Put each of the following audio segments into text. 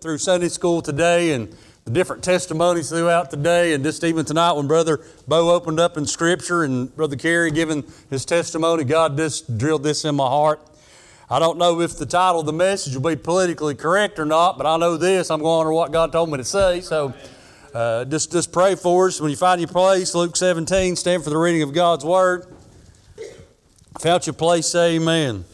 through Sunday school today and the different testimonies throughout the day, and just even tonight when Brother Bo opened up in Scripture and Brother Kerry giving his testimony, God just drilled this in my heart. I don't know if the title of the message will be politically correct or not, but I know this I'm going to honor what God told me to say. So uh, just, just pray for us. When you find your place, Luke 17, stand for the reading of God's Word. Found your place, amen.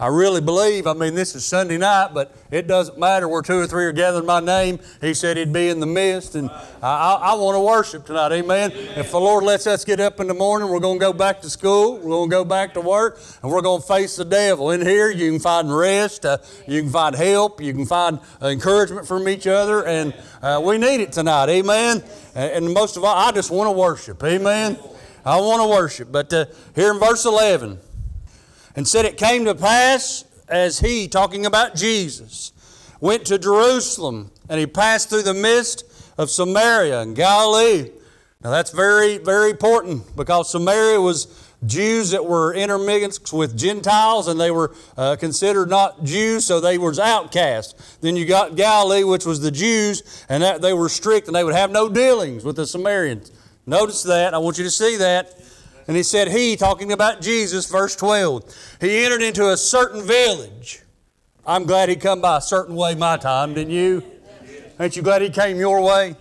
I really believe, I mean, this is Sunday night, but it doesn't matter where two or three are gathered my name. He said He'd be in the midst, and I, I, I want to worship tonight, amen. If the Lord lets us get up in the morning, we're going to go back to school, we're going to go back to work, and we're going to face the devil. In here, you can find rest, uh, you can find help, you can find encouragement from each other, and uh, we need it tonight, amen. And, and, most of all, I just want to worship, amen. I want to worship. But uh, here in verse 11, and said it came to pass as he, talking about Jesus, went to Jerusalem and he passed through the midst of Samaria and Galilee. Now that's very, very important because Samaria was Jews that were intermixed with Gentiles and they were uh, considered not Jews, so they were outcast. Then you got Galilee, which was the Jews, and that they were strict and they would have no dealings with the Samaritans. Notice that. I want you to see that. And he said, He, talking about Jesus, verse 12, he entered into a certain village. I'm glad he come by a certain way my time, didn't you? Ain't you glad he came your way?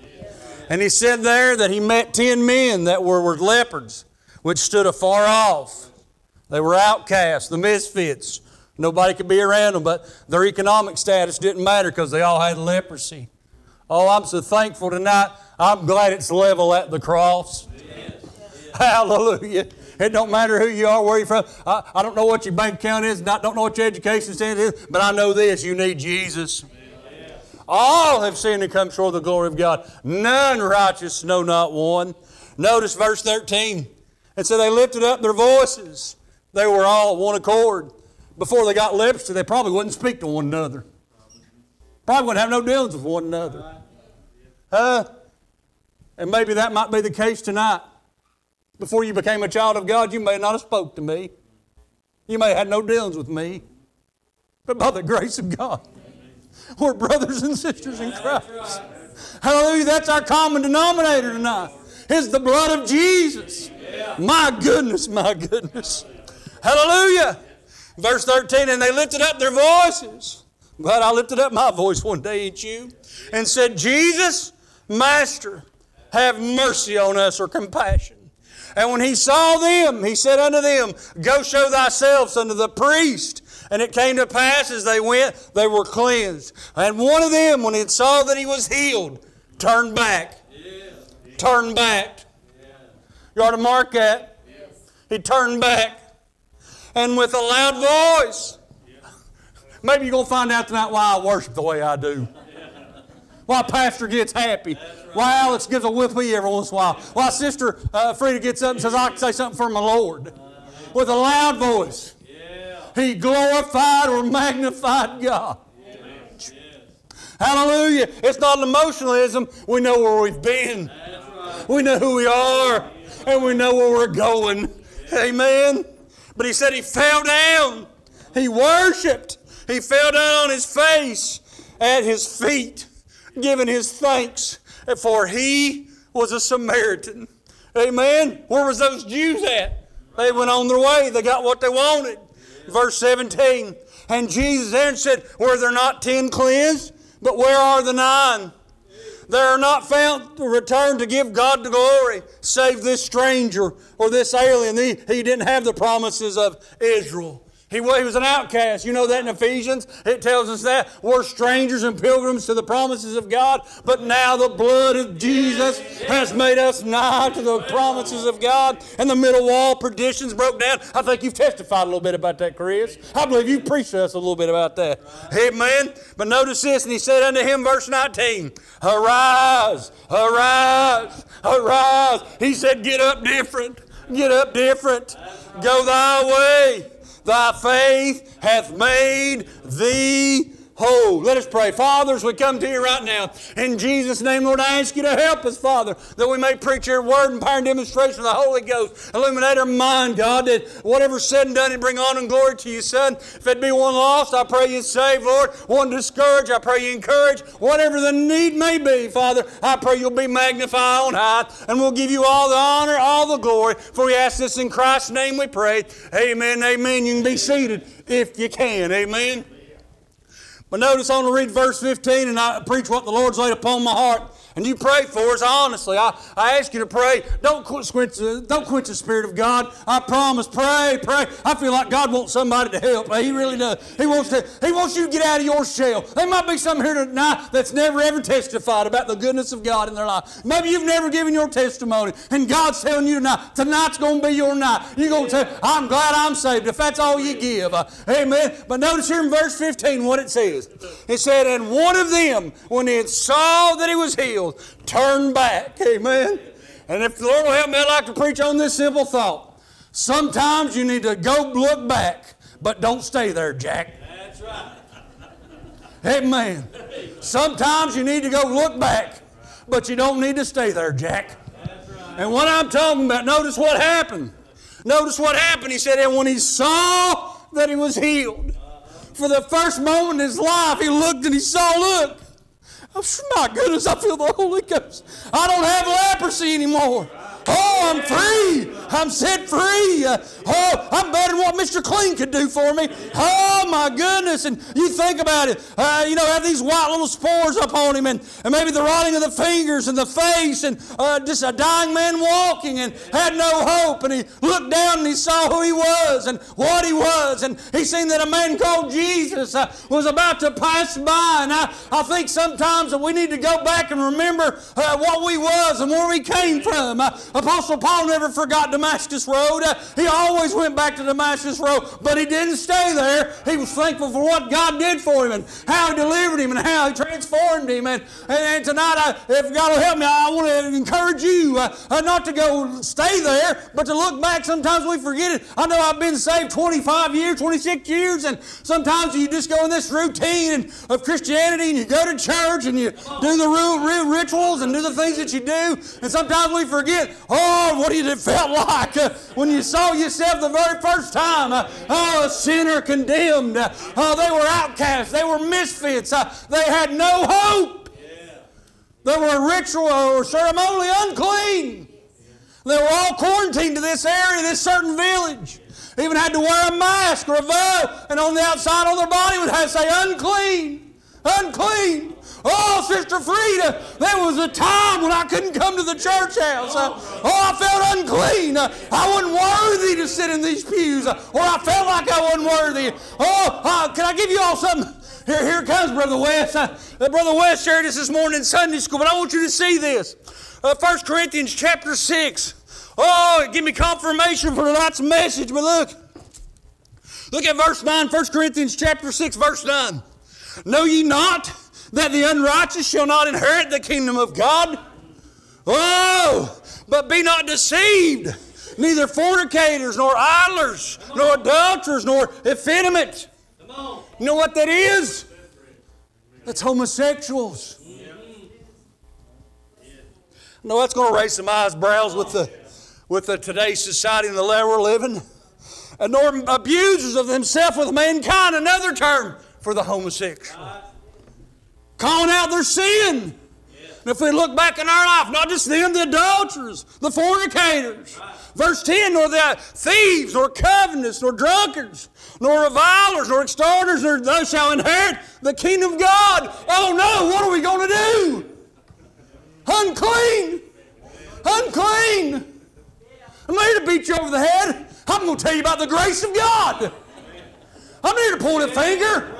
And he said there that he met ten men that were, were leopards, which stood afar off. They were outcasts, the misfits. Nobody could be around them, but their economic status didn't matter because they all had leprosy. Oh, I'm so thankful tonight. I'm glad it's level at the cross. Hallelujah. It don't matter who you are, where you're from. I, I don't know what your bank account is, not, don't know what your education status is, but I know this you need Jesus. All have sinned and come short of the glory of God. None righteous, no, not one. Notice verse 13. And so they lifted up their voices. They were all one accord. Before they got leprosy, they probably wouldn't speak to one another. Probably wouldn't have no dealings with one another. Huh? And maybe that might be the case tonight. Before you became a child of God, you may not have spoke to me. You may have had no dealings with me. But by the grace of God, we're brothers and sisters in Christ. Hallelujah. That's our common denominator tonight. Is the blood of Jesus. My goodness, my goodness. Hallelujah. Verse 13, and they lifted up their voices. But I lifted up my voice one day, ain't you? And said, Jesus, Master, have mercy on us or compassion. And when he saw them, he said unto them, Go show thyself unto the priest. And it came to pass as they went, they were cleansed. And one of them, when he saw that he was healed, turned back. Turned back. You ought to mark that. He turned back. And with a loud voice, maybe you're going to find out tonight why I worship the way I do. Why Pastor gets happy. Why Alex gives a me every once in a while. Why Sister uh, Frida gets up and says, I can say something for my Lord. With a loud voice. He glorified or magnified God. Hallelujah. It's not an emotionalism. We know where we've been. We know who we are. And we know where we're going. Amen. But he said he fell down. He worshiped. He fell down on his face at his feet, giving his thanks for he was a Samaritan. Amen. Where was those Jews at? They went on their way. They got what they wanted. Verse 17. And Jesus answered, Were there not ten cleansed? But where are the nine? They are not found to return to give God the glory, save this stranger or this alien. He, he didn't have the promises of Israel. He, was an outcast. You know that in Ephesians? It tells us that. We're strangers and pilgrims to the promises of God, but now the blood of Jesus has made us nigh to the promises of God. And the middle wall perditions broke down. I think you've testified a little bit about that, Chris. I believe you preached us a little bit about that. Amen. But notice this, and he said unto him, verse 19, Arise, arise, arise. He said, Get up different. Get up different. Go thy way Thy faith hath made thee Oh, let us pray. Fathers, we come to you right now. In Jesus' name, Lord, I ask you to help us, Father, that we may preach your word and power and demonstration of the Holy Ghost. Illuminate our mind, God, that whatever's said and done, it bring honor and glory to you, Son. If it be one lost, I pray you save, Lord. One discouraged, I pray you encourage. Whatever the need may be, Father, I pray you'll be magnified on high, and we'll give you all the honor, all the glory. For we ask this in Christ's name we pray. Amen, amen. You can be seated if you can. Amen. But notice I want to read verse 15 and I preach what the Lord's laid upon my heart and you pray for us honestly. I, I ask you to pray. Don't quench, don't quench the Spirit of God. I promise. Pray, pray. I feel like God wants somebody to help. He really does. He wants to. He wants you to get out of your shell. There might be some here tonight that's never ever testified about the goodness of God in their life. Maybe you've never given your testimony, and God's telling you tonight. Tonight's going to be your night. You're going to say, "I'm glad I'm saved." If that's all you give, uh, Amen. But notice here in verse 15 what it says. It said, "And one of them, when he saw that he was healed." Turn back. Amen. And if the Lord will help me, I'd like to preach on this simple thought. Sometimes you need to go look back, but don't stay there, Jack. That's right. Amen. Sometimes you need to go look back, but you don't need to stay there, Jack. That's right. And what I'm talking about, notice what happened. Notice what happened. He said, and when he saw that he was healed, uh-huh. for the first moment in his life, he looked and he saw, look, My goodness, I feel the Holy Ghost. I don't have leprosy anymore. Oh, I'm free. I'm set free. oh, I'm better than what Mr. Clean could do for me. Oh, my goodness. And you think about it. Uh, you know, have these white little spores up on him and, and maybe the rotting of the fingers and the face and uh, just a dying man walking and had no hope. And he looked down and he saw who he was and what he was. And he seen that a man called Jesus uh, was about to pass by. And I, I think sometimes that we need to go back and remember uh, what we was and where we came from. Apostle Paul never forgot Damascus Road. He always went back to Damascus Road, but he didn't stay there. He was thankful for what God did for him and how he delivered him and how he transformed him. And, and, and tonight, I, if God will help me, I want to encourage you uh, uh, not to go stay there, but to look back. Sometimes we forget it. I know I've been saved 25 years, 26 years, and sometimes you just go in this routine of Christianity and you go to church and you do the rituals and do the things that you do. And sometimes we forget, Oh, what did it felt like uh, when you saw yourself the very first time? Uh, oh, a sinner condemned. Uh, oh, they were outcasts. They were misfits. They had no hope. They were ritual or ceremonially unclean. They were all quarantined to this area, this certain village. Even had to wear a mask or a veil, and on the outside on their body would have to say unclean, unclean. Oh, Sister Frida, there was a time when I couldn't come to the church house. Uh, oh, I felt unclean. Uh, I wasn't worthy to sit in these pews, uh, or I felt like I wasn't worthy. Oh, uh, can I give you all something? Here, here comes Brother West. Uh, Brother West shared this this morning in Sunday school, but I want you to see this. Uh, 1 Corinthians chapter 6. Oh, give me confirmation for tonight's message, but look. Look at verse 9, 1 Corinthians chapter 6, verse 9. Know ye not that the unrighteous shall not inherit the kingdom of God? Oh, but be not deceived, neither fornicators, nor idlers, nor adulterers, nor effeminate. You know what that is? That's homosexuals. No, that's going to raise some eyebrows with the with the today's society and the level we're living. And nor abusers of themselves with mankind, another term for the homosexual calling out their sin. And if we look back in our life, not just them, the adulterers, the fornicators. Right. Verse 10, nor the thieves, nor covetous, nor drunkards, nor revilers, nor extorters, nor those shall inherit the kingdom of God. Oh no, what are we going to do? Unclean. Unclean. I'm here to beat you over the head. I'm going to tell you about the grace of God. I'm here to point a finger.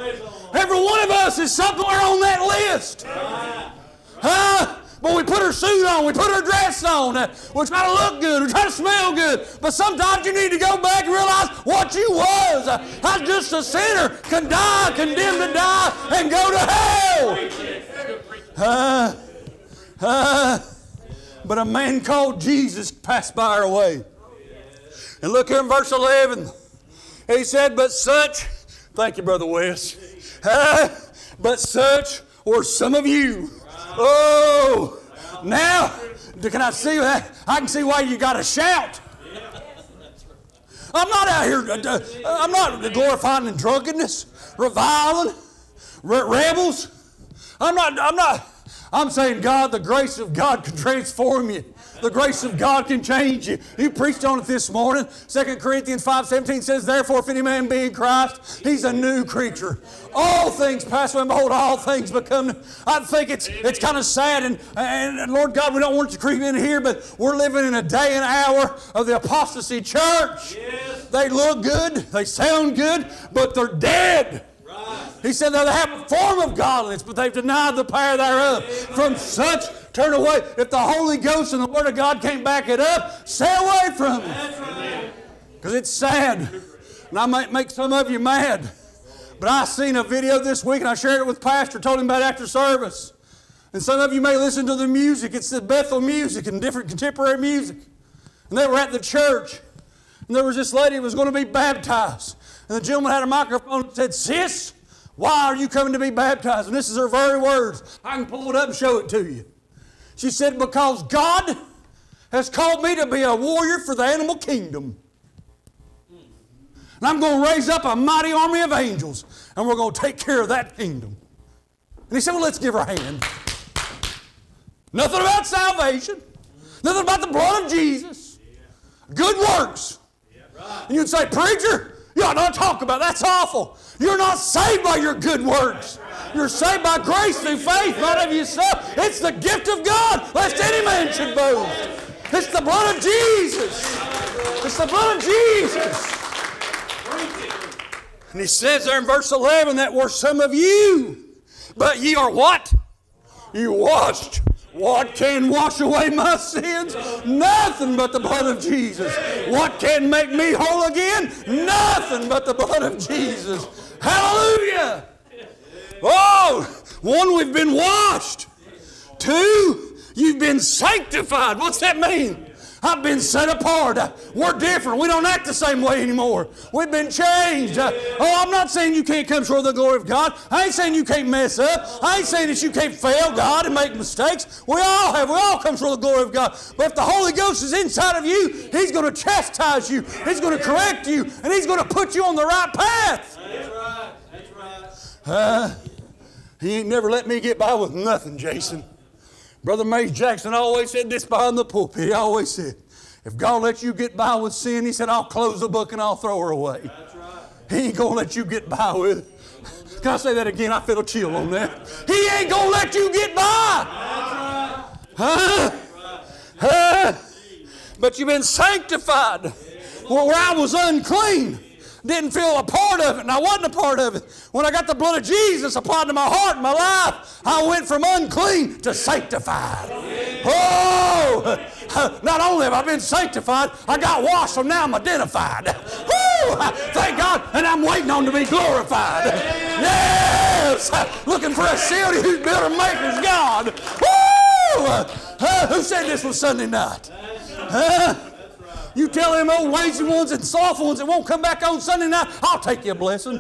Every one of us is somewhere on that list. Huh? But we put our suit on, we put our dress on, we try to look good, we try to smell good. But sometimes you need to go back and realize what you was. I was just a sinner, can die, condemned to die, and go to hell. Uh, uh, but a man called Jesus passed by our way. And look here in verse 11. He said, But such, thank you, Brother West. But such were some of you. Oh, now, can I see that? I can see why you got to shout. I'm not out here, uh, uh, I'm not glorifying in drunkenness, reviling, rebels. I'm not, I'm not, I'm saying, God, the grace of God can transform you. The grace of God can change you. You preached on it this morning. 2 Corinthians 5.17 says, Therefore, if any man be in Christ, he's a new creature. All things pass away, and behold, all things become I think it's it's kind of sad, and, and, Lord God, we don't want you to creep in here, but we're living in a day and hour of the apostasy church. Yes. They look good, they sound good, but they're dead. He said they have a form of godliness, but they've denied the power thereof. From such turn away. If the Holy Ghost and the Word of God can't back it up, stay away from it. Because it's sad. And I might make some of you mad. But I seen a video this week and I shared it with Pastor, told him about after service. And some of you may listen to the music. It's the Bethel music and different contemporary music. And they were at the church. And there was this lady who was going to be baptized. And the gentleman had a microphone and said, Sis, why are you coming to be baptized? And this is her very words. I can pull it up and show it to you. She said, Because God has called me to be a warrior for the animal kingdom. And I'm going to raise up a mighty army of angels, and we're going to take care of that kingdom. And he said, Well, let's give her a hand. Nothing about salvation, nothing about the blood of Jesus. Good works. And you'd say, Preacher, you ought not talk about that. That's awful. You're not saved by your good works. You're saved by grace through faith, not of yourself. It's the gift of God, lest any man should boast. It's the blood of Jesus. It's the blood of Jesus. And he says there in verse 11 that were some of you, but ye are what? You washed what can wash away my sins? Nothing but the blood of Jesus. What can make me whole again? Nothing but the blood of Jesus. Hallelujah. Oh, one, we've been washed. Two, you've been sanctified. What's that mean? I've been set apart. We're different. We don't act the same way anymore. We've been changed. Oh, I'm not saying you can't come short of the glory of God. I ain't saying you can't mess up. I ain't saying that you can't fail God and make mistakes. We all have. We all come short of the glory of God. But if the Holy Ghost is inside of you, He's going to chastise you. He's going to correct you, and He's going to put you on the right path. That's right. That's right. Uh, he ain't never let me get by with nothing, Jason. Brother Mays Jackson always said this behind the pulpit. He always said, if God lets you get by with sin, he said, I'll close the book and I'll throw her away. That's right. He ain't going to let you get by with it. Can I say that again? I feel a chill on that. He ain't going to let you get by. That's right. Huh? Huh? But you've been sanctified. Well, where I was unclean didn't feel a part of it, and I wasn't a part of it. When I got the blood of Jesus applied to my heart and my life, I went from unclean to sanctified. Oh, not only have I been sanctified, I got washed, so now I'm identified. Woo! Thank God, and I'm waiting on to be glorified. Yes! Looking for a city whose builder maker's God. Woo! who said this was Sunday night? Huh? You tell them old lazy ones and soft ones that won't come back on Sunday night, I'll take you a blessing.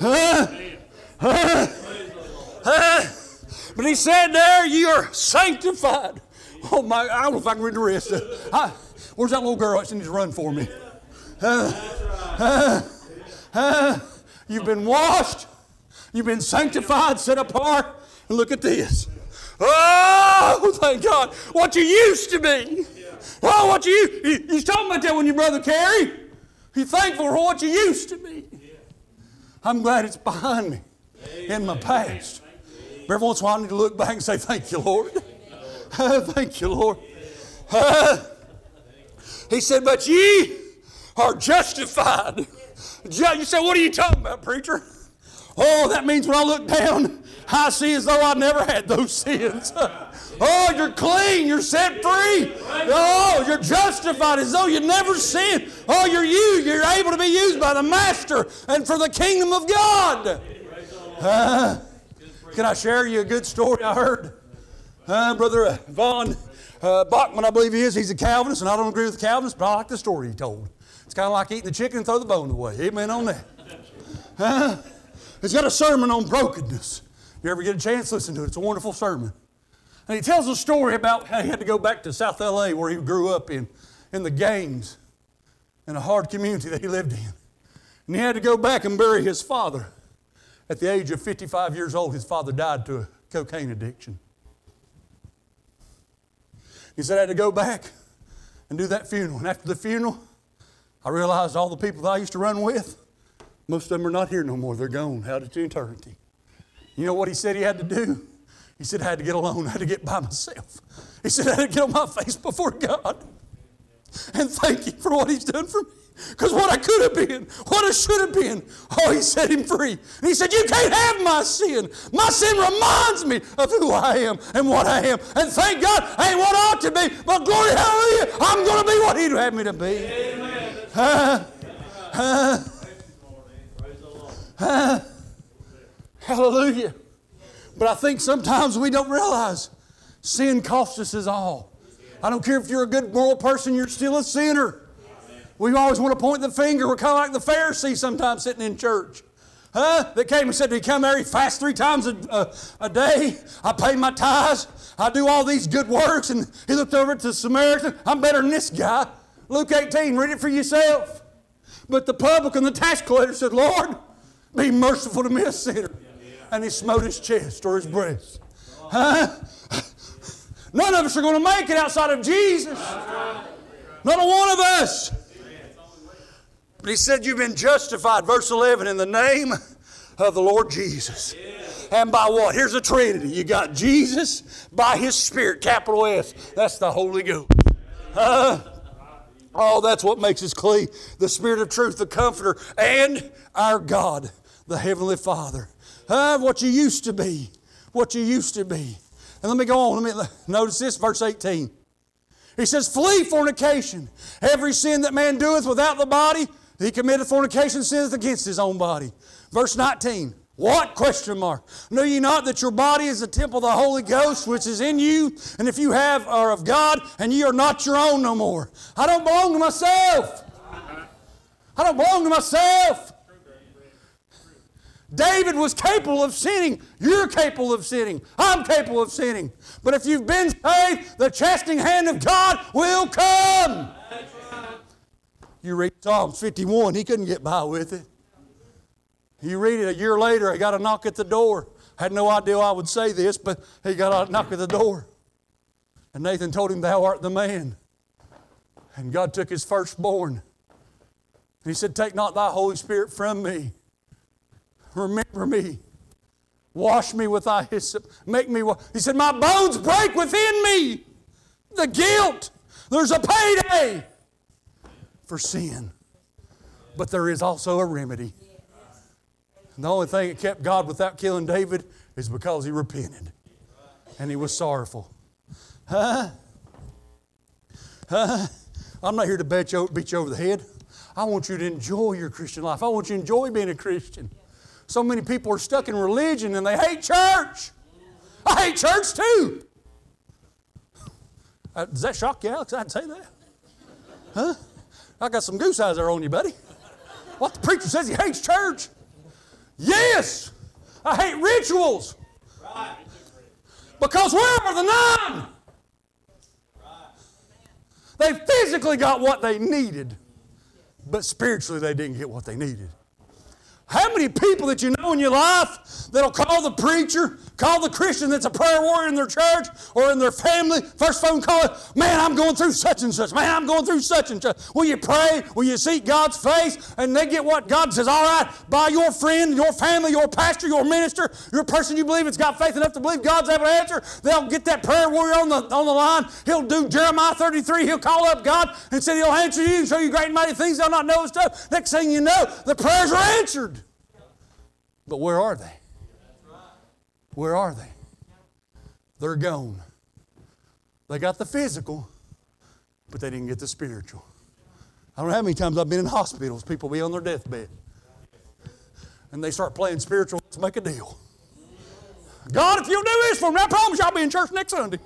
Huh? Huh? Huh? But he said there, you are sanctified. Oh my, I don't know if I can read the rest. I, where's that little girl that needs to run for me? Uh, uh, you've been washed. You've been sanctified, set apart. And look at this. Oh, thank God. What you used to be. Oh, what you, you, you was talking about that when your brother Kerry. You're thankful for what you used to be. I'm glad it's behind me in my past. But every once in a while, I need to look back and say, Thank you, Lord. Thank you, Lord. Uh, he said, But ye are justified. You say, What are you talking about, preacher? Oh, that means when I look down, I see as though I never had those sins. Oh, you're clean. You're set free. Oh, you're justified as though you never sinned. Oh, you're you. You're able to be used by the Master and for the kingdom of God. Uh, can I share you a good story I heard? Uh, Brother Voddie uh, Baucham, I believe he is. He's a Calvinist, and I don't agree with the Calvinist, but I like the story he told. It's kind of like eating the chicken and throw the bone away. Amen on that. Uh, He's got a sermon on brokenness. If you ever get a chance, listen to it. It's a wonderful sermon. And he tells a story about how he had to go back to South LA where he grew up in, in the gangs, in a hard community that he lived in. And he had to go back and bury his father. At the age of 55 years old, his father died to a cocaine addiction. He said, I had to go back and do that funeral. And after the funeral, I realized all the people that I used to run with, most of them are not here no more. They're gone out into eternity. You know what he said he had to do? He said, I had to get alone. I had to get by myself. He said, I had to get on my face before God and thank Him for what He's done for me. Because what I could have been, what I should have been, oh, He set him free. And He said, You can't have my sin. My sin reminds me of who I am and what I am. And thank God, I ain't what I ought to be, but glory, hallelujah, I'm going to be what He'd have me to be. Amen. Uh, uh, uh, hallelujah. But I think sometimes we don't realize sin costs us all. I don't care if you're a good moral person, you're still a sinner. We always want to point the finger. We're kind of like the Pharisees sometimes sitting in church. Huh? They came and said, He come he fast three times a, a, a, day. I pay my tithes. I do all these good works. And he looked over to the Samaritan. I'm better than this guy. Luke 18, read it for yourself. But the publican, the tax collector, said, Lord, be merciful to me, a sinner. And he smote his chest or his breast. Huh? None of us are going to make it outside of Jesus. Not a one of us. But he said, You've been justified, verse 11, in the name of the Lord Jesus. And by what? Here's a trinity. You got Jesus by his Spirit, capital S. That's the Holy Ghost. Uh, oh, that's what makes us clean. The Spirit of truth, the Comforter, and our God, the Heavenly Father. Uh, what you used to be. What you used to be. And let me go on. Let me notice this, verse 18. He says, Flee fornication. Every sin that man doeth without the body, he committeth fornication, sinneth against his own body. Verse 19. What? Question mark. Know ye not that your body is the temple of the Holy Ghost which is in you, and if you have are of God, and ye are not your own no more. I don't belong to myself. I don't belong to myself. David was capable of sinning. You're capable of sinning. I'm capable of sinning. But if you've been saved, the chastening hand of God will come. You read Psalms 51, he couldn't get by with it. You read it a year later, he got a knock at the door. Had no idea I would say this, but he got a knock at the door. And Nathan told him, Thou art the man. And God took his firstborn. And he said, Take not thy Holy Spirit from me. Remember me. Wash me with thy hyssop. Make me. He said, My bones break within me. The guilt. There's a payday for sin. But there is also a remedy. The only thing that kept God without killing David is because he repented and he was sorrowful. Huh? Huh? I'm not here to beat you, beat you over the head. I want you to enjoy your Christian life. I want you to enjoy being a Christian. So many people are stuck in religion and they hate church. I hate church too. Uh, does that shock you, Alex? I'd say that. Huh? I got some goose eyes there on you, buddy. What the preacher says he hates church. Yes, I hate rituals. Because where are the nine? They physically got what they needed, but spiritually they didn't get what they needed. How many people that you know in your life that'll call the preacher, call the Christian that's a prayer warrior in their church or in their family, first phone call, man, I'm going through such and such. Man, I'm going through such and such. Will you pray? Will you seek God's face? And they get what God says, all right, by your friend, your family, your pastor, your minister, your person you believe that's got faith enough to believe God's able to answer, they'll get that prayer warrior on the, on the line. He'll do Jeremiah 33. He'll call up God and say he'll answer you and show you great and mighty things they'll not know and stuff. Next thing you know, the prayers are answered. But where are they? Where are they? They're gone. They got the physical, but they didn't get the spiritual. I don't know how many times I've been in hospitals, people be on their deathbed. And they start playing spiritual, let's make a deal. God, if you'll do this for me, I promise you I'll be in church next Sunday.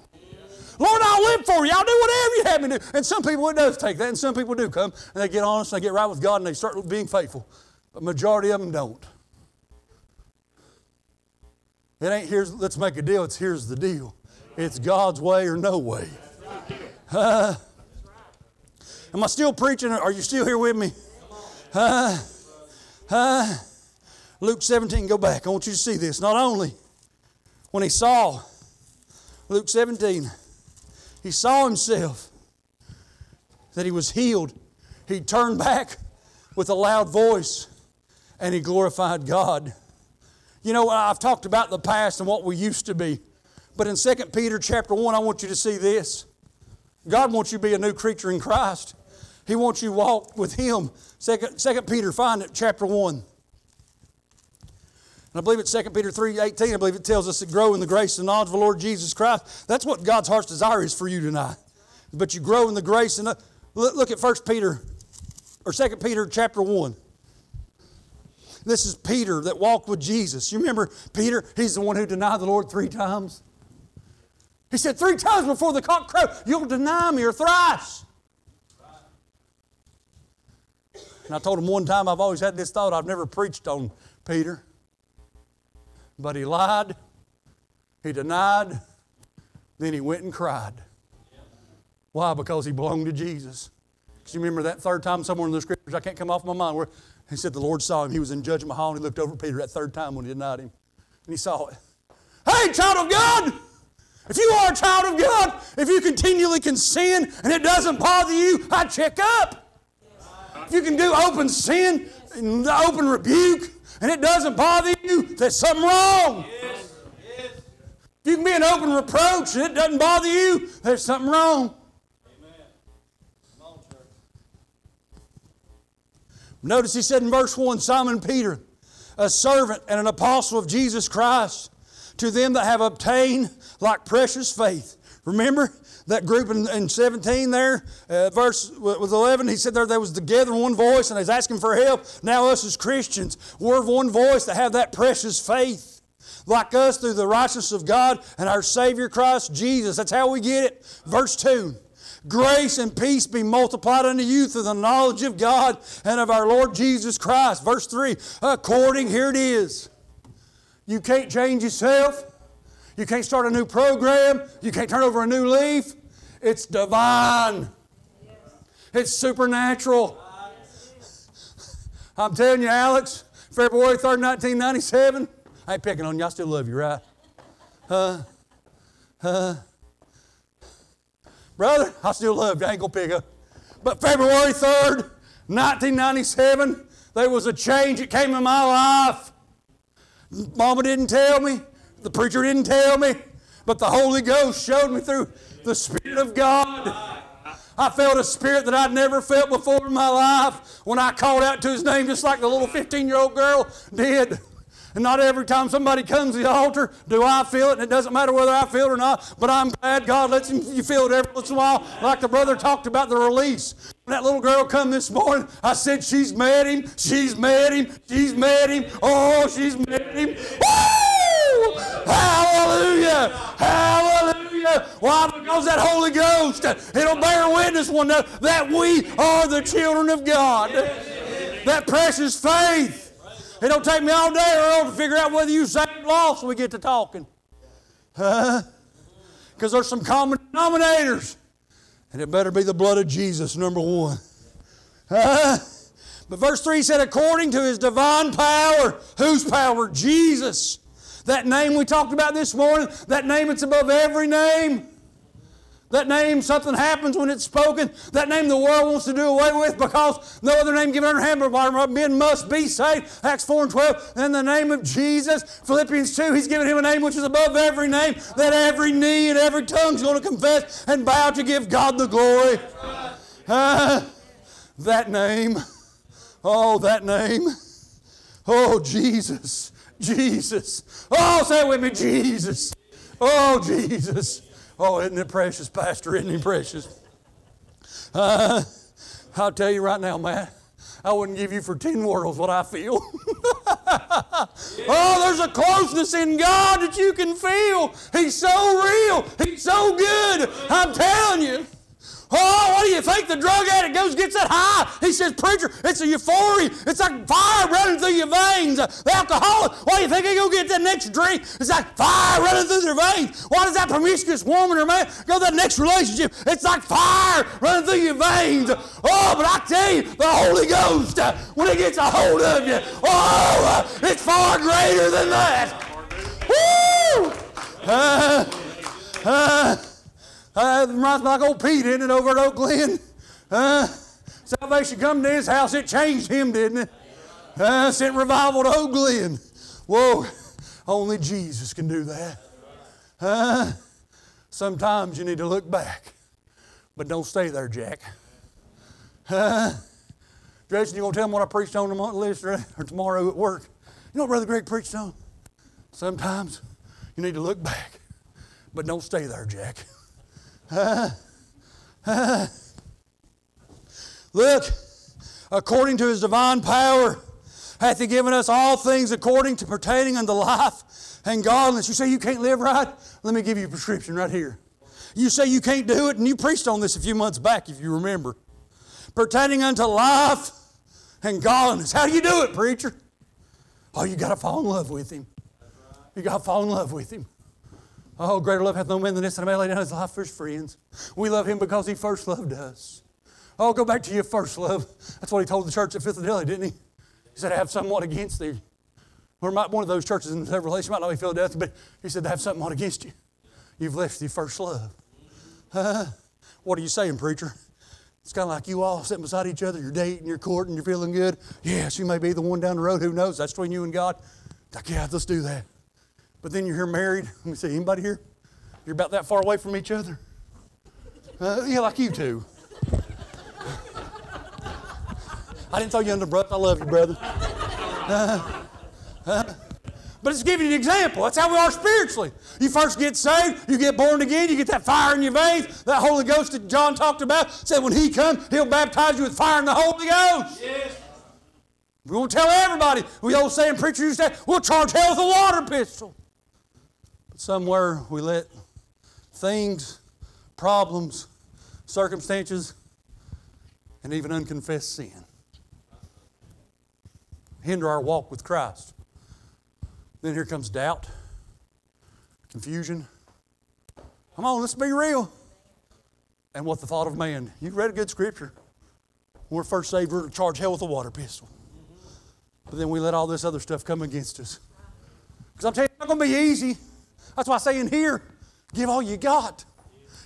Lord, I'll live for you. I'll do whatever you have me do. And some people, it does take that. And some people do come and they get honest and they get right with God and they start being faithful. But majority of them don't. It ain't here's let's make a deal. It's here's the deal. It's God's way or no way. Uh, am I still preaching? Are you still here with me? Uh, uh, Luke 17, go back. I want you to see this. Not only when he saw, Luke 17, he saw himself that he was healed, he turned back with a loud voice and he glorified God. You know, I've talked about the past and what we used to be. But in 2 Peter chapter 1, I want you to see this. God wants you to be a new creature in Christ. He wants you to walk with Him. 2, 2 Peter, find it, chapter 1. And I believe it's 2 Peter 3 18. I believe it tells us to grow in the grace and knowledge of the Lord Jesus Christ. That's what God's heart's desire is for you tonight. But you grow in the grace and uh, look at 1 Peter or 2 Peter chapter 1. This is Peter that walked with Jesus. You remember Peter? He's the one who denied the Lord three times. He said, Three times before the cock crow, you'll deny me or thrice. And I told him one time, I've always had this thought, I've never preached on Peter. But he lied, he denied, then he went and cried. Why? Because he belonged to Jesus. Do you remember that third time somewhere in the scriptures? I can't come off my mind where he said the Lord saw him. He was in Judgment Hall and he looked over at Peter that third time when he denied him. And he saw it. Hey, child of God! If you are a child of God, if you continually can sin and it doesn't bother you, I check up. If you can do open sin and open rebuke and it doesn't bother you, there's something wrong. If you can be an open reproach and it doesn't bother you, there's something wrong. Notice he said in verse 1 Simon Peter, a servant and an apostle of Jesus Christ, to them that have obtained like precious faith. Remember that group in, in 17 there, uh, verse with 11, he said there they was together in one voice and they was asking for help. Now us as Christians, we're of one voice that have that precious faith. Like us through the righteousness of God and our Savior Christ Jesus. That's how we get it. Verse 2. Grace and peace be multiplied unto you through the knowledge of God and of our Lord Jesus Christ. Verse 3 according, here it is. You can't change yourself. You can't start a new program. You can't turn over a new leaf. It's divine, it's supernatural. I'm telling you, Alex, February 3rd, 1997. I ain't picking on you. I still love you, right? Huh? Huh? Brother, I still love you. I ain't going to pick up. But February 3rd, 1997, there was a change that came in my life. Mama didn't tell me. The preacher didn't tell me. But the Holy Ghost showed me through the Spirit of God. I felt a spirit that I'd never felt before in my life when I called out to his name just like the little 15 year old girl did. And not every time somebody comes to the altar do I feel it, and it doesn't matter whether I feel it or not, but I'm glad God lets you feel it every once in a while, like the brother talked about the release. When that little girl come this morning, I said, She's met him, she's met him, she's met him, oh, she's met him. Woo! Hallelujah! Hallelujah! Why? Because that Holy Ghost, it'll bear witness one another that we are the children of God. That precious faith. It don't take me all day Earl, to figure out whether you saved lost we get to talking. Huh? Because uh, there's some common denominators. And it better be the blood of Jesus, number one. Uh, but verse 3 said, according to his divine power. Whose power? Jesus. That name we talked about this morning, that name that's above every name. That name, something happens when it's spoken. That name the world wants to do away with because no other name given under heaven but men must be saved. Acts 4 and 12. In the name of Jesus. Philippians 2, he's given him a name which is above every name, that every knee and every tongue is going to confess and bow to give God the glory. Uh, that name. Oh, that name. Oh, Jesus. Jesus. Oh, say it with me, Jesus. Oh, Jesus. Oh, isn't it precious, Pastor? Isn't it precious? Uh, I'll tell you right now, Matt. I wouldn't give you for 10 worlds what I feel. oh, there's a closeness in God that you can feel. He's so real. He's so good. I'm telling you. Oh, what do you think? The drug addict goes, gets that high. He says, Preacher, it's a euphoria. It's like fire running through your veins. The alcoholic, what do you think they go get that next drink? It's like fire running through their veins. Why does that promiscuous woman or man go to that next relationship? It's like fire running through your veins. Oh, but I tell you, the Holy Ghost, when it gets a hold of you, oh, it's far greater than that. Woo! Uh, uh, uh, reminds me like old Pete, isn't it, over at Oak Glen? Uh, salvation come to his house, it changed him, didn't it? Uh, sent revival to Oak Glen. Whoa, only Jesus can do that. Uh, sometimes you need to look back, but don't stay there, Jack. Uh, Jason, you gonna tell them what I preached on tomorrow, or tomorrow at work? You know what Brother Greg preached on? Sometimes you need to look back, but don't stay there, Jack. Look, according to his divine power, hath he given us all things according to pertaining unto life and godliness. You say you can't live right? Let me give you a prescription right here. You say you can't do it, and you preached on this a few months back, if you remember. Pertaining unto life and godliness. How do you do it, preacher? Oh, you got to fall in love with him. You got to fall in love with him. Oh, greater love hath no man than this, and a man lay down his life for his friends. We love him because he first loved us. Oh, go back to your first love. That's what he told the church at Delhi, didn't he? He said, I have somewhat against thee. Or might, one of those churches in the Revelation might not be Philadelphia, but he said, I have something against you. You've left your first love. Uh, what are you saying, preacher? It's kind of like you all sitting beside each other, you're dating, you're courting, you're feeling good. Yes, you may be the one down the road, who knows? That's between you and God. Like, yeah, let's do that. But then you're here married. Let me see, anybody here? You're about that far away from each other? Uh, yeah, like you two. I didn't throw you under the bus. I love you, brother. Uh, uh, but it's giving you an example. That's how we are spiritually. You first get saved, you get born again, you get that fire in your veins. That Holy Ghost that John talked about said when He comes, He'll baptize you with fire and the Holy Ghost. Yes. We won't tell everybody. We old saying preacher used to say, we'll charge hell with a water pistol somewhere we let things, problems, circumstances, and even unconfessed sin hinder our walk with Christ. Then here comes doubt, confusion. Come on, let's be real. And what the thought of man. You read a good scripture. When we're first saved, we're to charge hell with a water pistol. But then we let all this other stuff come against us. Because I'm telling you, it's not going to be easy. That's why I say in here, give all you got.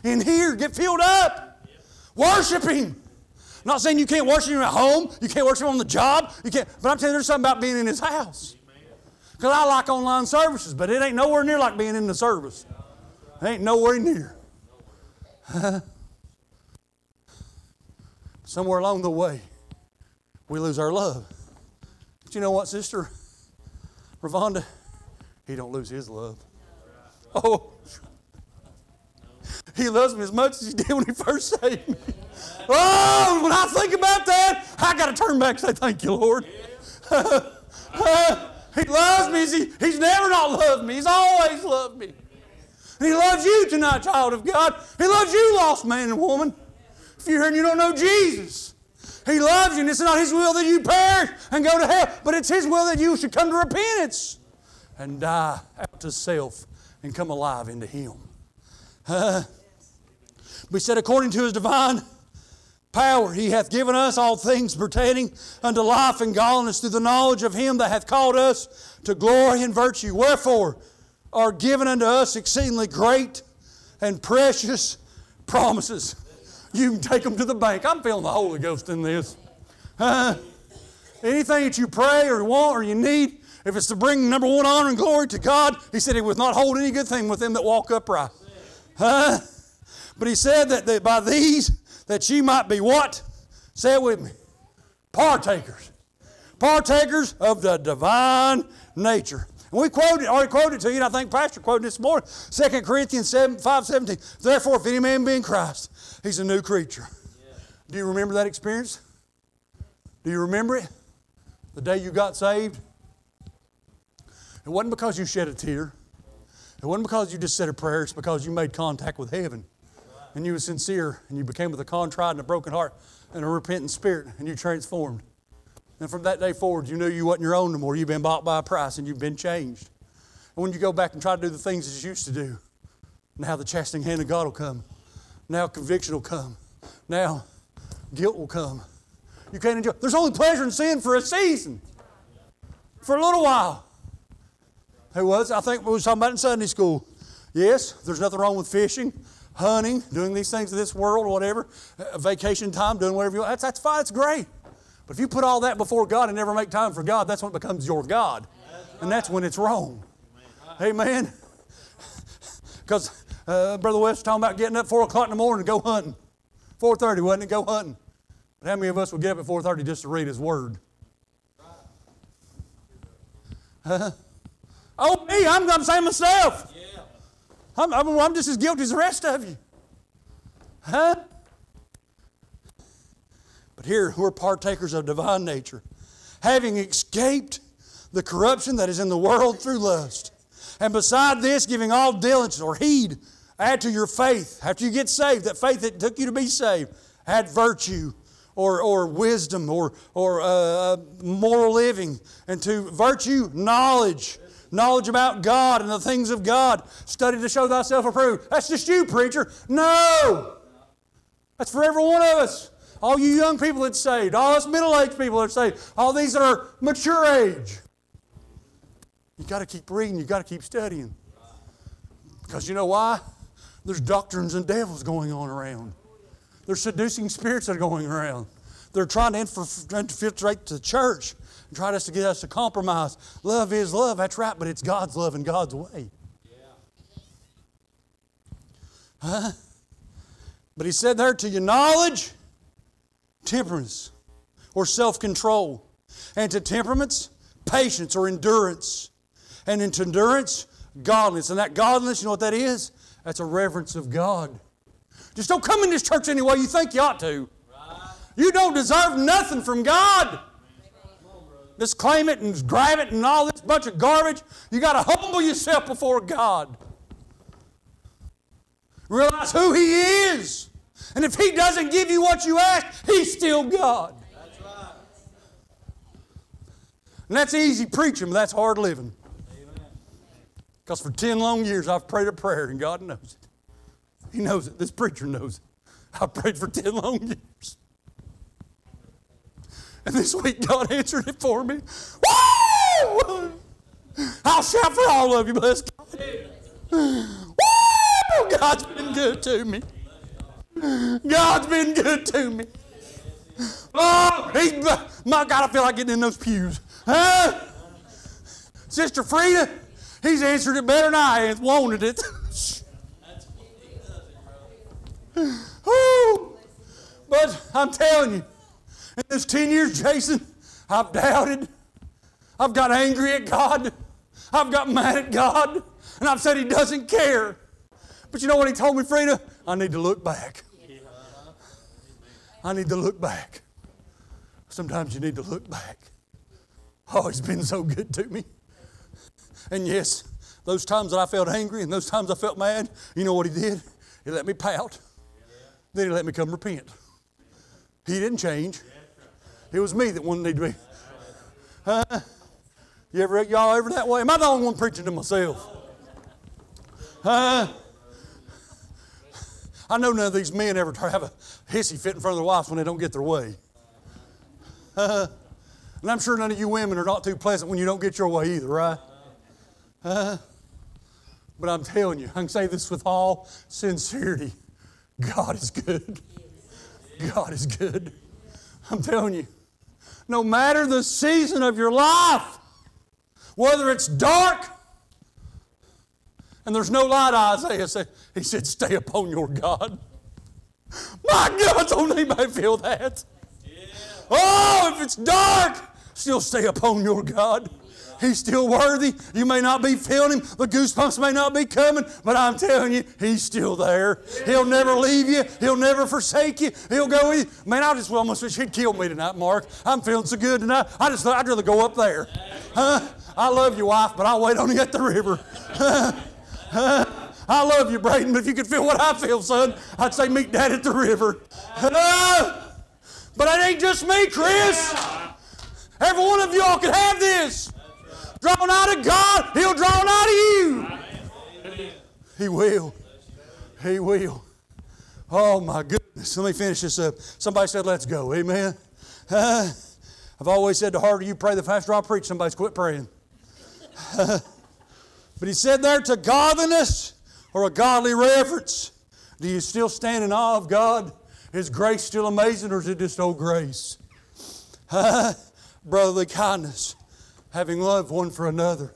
In here, get filled up. Worship Him. I'm not saying you can't worship Him at home, you can't worship Him on the job, you can't, but I'm telling you there's something about being in His house. Because I like online services, but it ain't nowhere near like being in the service. It ain't nowhere near. Somewhere along the way, we lose our love. But you know what, Sister Ravonda? He don't lose his love. Oh, he loves me as much as he did when he first saved me. Oh, when I think about that, I got to turn back and say, Thank you, Lord. he loves me. He, he's never not loved me, He's always loved me. And He loves you tonight, child of God. He loves you, lost man and woman. If you're here and you don't know Jesus, He loves you, and it's not His will that you perish and go to hell, but it's His will that you should come to repentance and die out to self and come alive into Him. We said, according to His divine power, He hath given us all things pertaining unto life and godliness through the knowledge of Him that hath called us to glory and virtue. Wherefore are given unto us exceedingly great and precious promises. You can take them to the bank. I'm feeling the Holy Ghost in this. Uh, anything that you pray or want or you need, if it's to bring number one honor and glory to God, he said he would not hold any good thing with them that walk upright. Huh? But he said that, that by these that ye might be what? Say it with me. Partakers. Partakers of the divine nature. And we quoted, already quoted to you, and I think Pastor quoted this morning, 2 Corinthians 7, 5 17. Therefore, if any man be in Christ, he's a new creature. Yeah. Do you remember that experience? Do you remember it? The day you got saved? It wasn't because you shed a tear. It wasn't because you just said a prayer. It's because you made contact with heaven. and you were sincere and you became with a contrite and a broken heart and a repentant spirit and you transformed. And from that day forward, you knew you wasn't your own no more. You've been bought by a price and you've been changed. And when you go back and try to do the things that you used to do, now the chastening hand of God will come. Now conviction will come. Now guilt will come. You can't enjoy. There's only pleasure in sin for a season, for a little while. Who was? I think we were talking about in Sunday school. Yes, there's nothing wrong with fishing, hunting, doing these things of this world or whatever, uh, vacation time, doing whatever you want. That's, that's fine, it's great. But if you put all that before God and never make time for God, that's when it becomes your God. And that's when it's wrong. Amen. Because uh, Brother West was talking about getting up 4 o'clock in the morning to go hunting. 4.30, wasn't it? Go hunting. But how many of us would get up at 4.30 just to read His Word? Uh, oh, me, I'm, I'm saying myself. I'm, I'm, I'm just as guilty as the rest of you. Huh? But here, we're partakers of divine nature, having escaped the corruption that is in the world through lust. And beside this, giving all diligence or heed, add to your faith. After you get saved, that faith that took you to be saved, add virtue or, or wisdom or, or uh, moral living. And to virtue, knowledge. Knowledge about God and the things of God. Study to show thyself approved. That's just you, preacher. No! That's for every one of us. All you young people that's saved, all us middle aged people that are saved, all these that are mature age. You got to keep reading, you got to keep studying. Because you know why? There's doctrines and devils going on around. There's seducing spirits that are going around. They're trying to infiltrate the church and try us to get us to compromise. Love is love, that's right, but it's God's love and God's way. Huh? But he said there to your knowledge, temperance or self control. And to temperaments, patience or endurance. And into endurance, godliness. And that godliness, you know what that is? That's a reverence of God. Just don't come in this church any way you think you ought to. You don't deserve nothing from God. Claim it and grab it and all this bunch of garbage. You got to humble yourself before God. Realize who He is. And if He doesn't give you what you ask, He's still God. That's right. And that's easy preaching, but that's hard living. Because for 10 long years I've prayed a prayer and God knows it. He knows it. This preacher knows it. I've prayed for 10 long years. And this week God answered it for me. Woo! I'll shout for all of you, bless God. Woo! God's been good to me. God's been good to me. Oh, he, my God, I feel like getting in those pews. Huh? Sister Frida, he's answered it better than I wanted it. but I'm telling you, in those 10 years, Jason, I've doubted. I've got angry at God. I've got mad at God. And I've said He doesn't care. But you know what He told me, Frida? I need to look back. I need to look back. Sometimes you need to look back. Oh, He's been so good to me. And yes, those times that I felt angry and those times I felt mad, you know what He did? He let me pout. Then He let me come repent. He didn't change. It was me that wanted to be. Huh? You ever, y'all ever that way? Am I the only one preaching to myself? Huh? I know none of these men ever have a hissy fit in front of their wives when they don't get their way. Uh, and I'm sure none of you women are not too pleasant when you don't get your way either, right? Uh, but I'm telling you, I can say this with all sincerity God is good. God is good. I'm telling you, no matter the season of your life, whether it's dark and there's no light, Isaiah said, he said, stay upon your God. My God, don't anybody feel that? Yeah. Oh, if it's dark, still stay upon your God. He's still worthy. You may not be feeling him. The goosebumps may not be coming, but I'm telling you, he's still there. He'll never leave you. He'll never forsake you. He'll go with you. Man, I just almost wish he'd kill me tonight, Mark. I'm feeling so good tonight. I just I'd rather go up there. Huh? I love you, wife, but I'll wait on you at the river. I love you, Braden, but if you could feel what I feel, son, I'd say meet Dad at the river. But it ain't just me, Chris. Every one of y'all can have this. Drawn out of God, He'll draw out of you. He will. He will. Oh my goodness. Let me finish this up. Somebody said, let's go. Amen. Uh, I've always said the harder you pray, the faster I preach. Somebody's quit praying. but he said there to godliness or a godly reverence. Do you still stand in awe of God? Is grace still amazing or is it just old grace? Uh, brotherly kindness, having love one for another,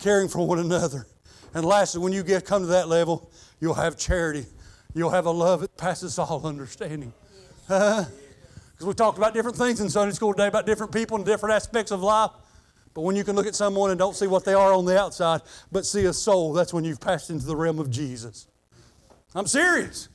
caring for one another. And lastly, when you get come to that level, you'll have charity. You'll have a love that passes all understanding. Because uh, we talked about different things in Sunday school today about different people and different aspects of life. But when you can look at someone and don't see what they are on the outside, but see a soul, that's when you've passed into the realm of Jesus. I'm serious.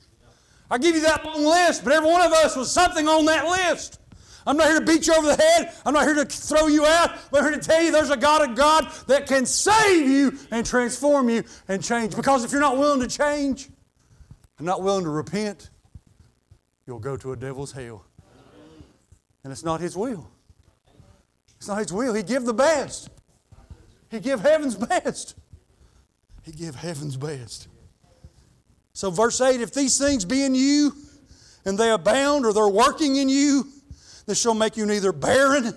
I give you that long list, but every one of us was something on that list. I'm not here to beat you over the head. I'm not here to throw you out. I'm here to tell you there's a God of God that can save you and transform you and change. Because if you're not willing to change and not willing to repent, you'll go to a devil's hell. And it's not his will. It's not his will. He give the best. He give heaven's best. He give heaven's best. So verse 8, if these things be in you and they abound or they're working in you, this shall make you neither barren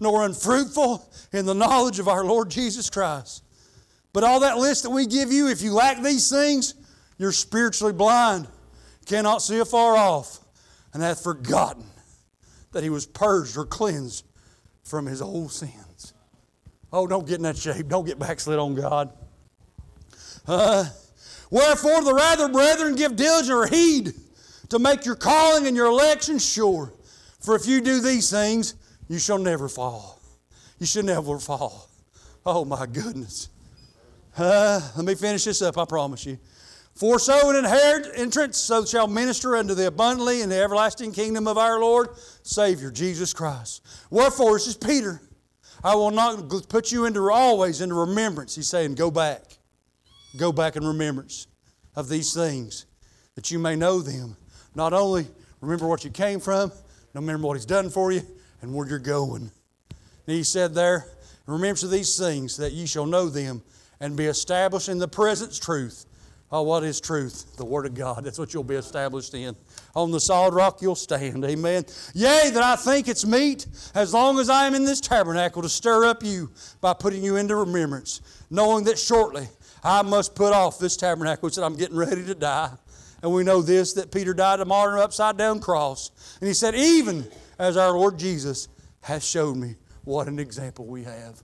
nor unfruitful in the knowledge of our Lord Jesus Christ. But all that list that we give you, if you lack these things, you're spiritually blind, cannot see afar off, and hath forgotten that he was purged or cleansed from his old sins. Oh, don't get in that shape. Don't get backslid on God. Uh, Wherefore, the rather, brethren, give diligent heed to make your calling and your election sure. For if you do these things, you shall never fall. You shall never fall. Oh my goodness. Uh, let me finish this up, I promise you. For so an inherit entrance, so shall minister unto the abundantly in the everlasting kingdom of our Lord, Savior, Jesus Christ. Wherefore, this is Peter. I will not put you into always into remembrance. He's saying, go back. Go back in remembrance of these things, that you may know them. Not only remember what you came from, remember what He's done for you and where you're going. And He said there, Remember these things, that ye shall know them and be established in the presence truth. Oh, what is truth? The Word of God. That's what you'll be established in. On the solid rock you'll stand. Amen. Yea, that I think it's meet, as long as I am in this tabernacle, to stir up you by putting you into remembrance, knowing that shortly I must put off this tabernacle, which I'm getting ready to die. And we know this that Peter died a martyr upside down cross. And he said, Even as our Lord Jesus has showed me what an example we have.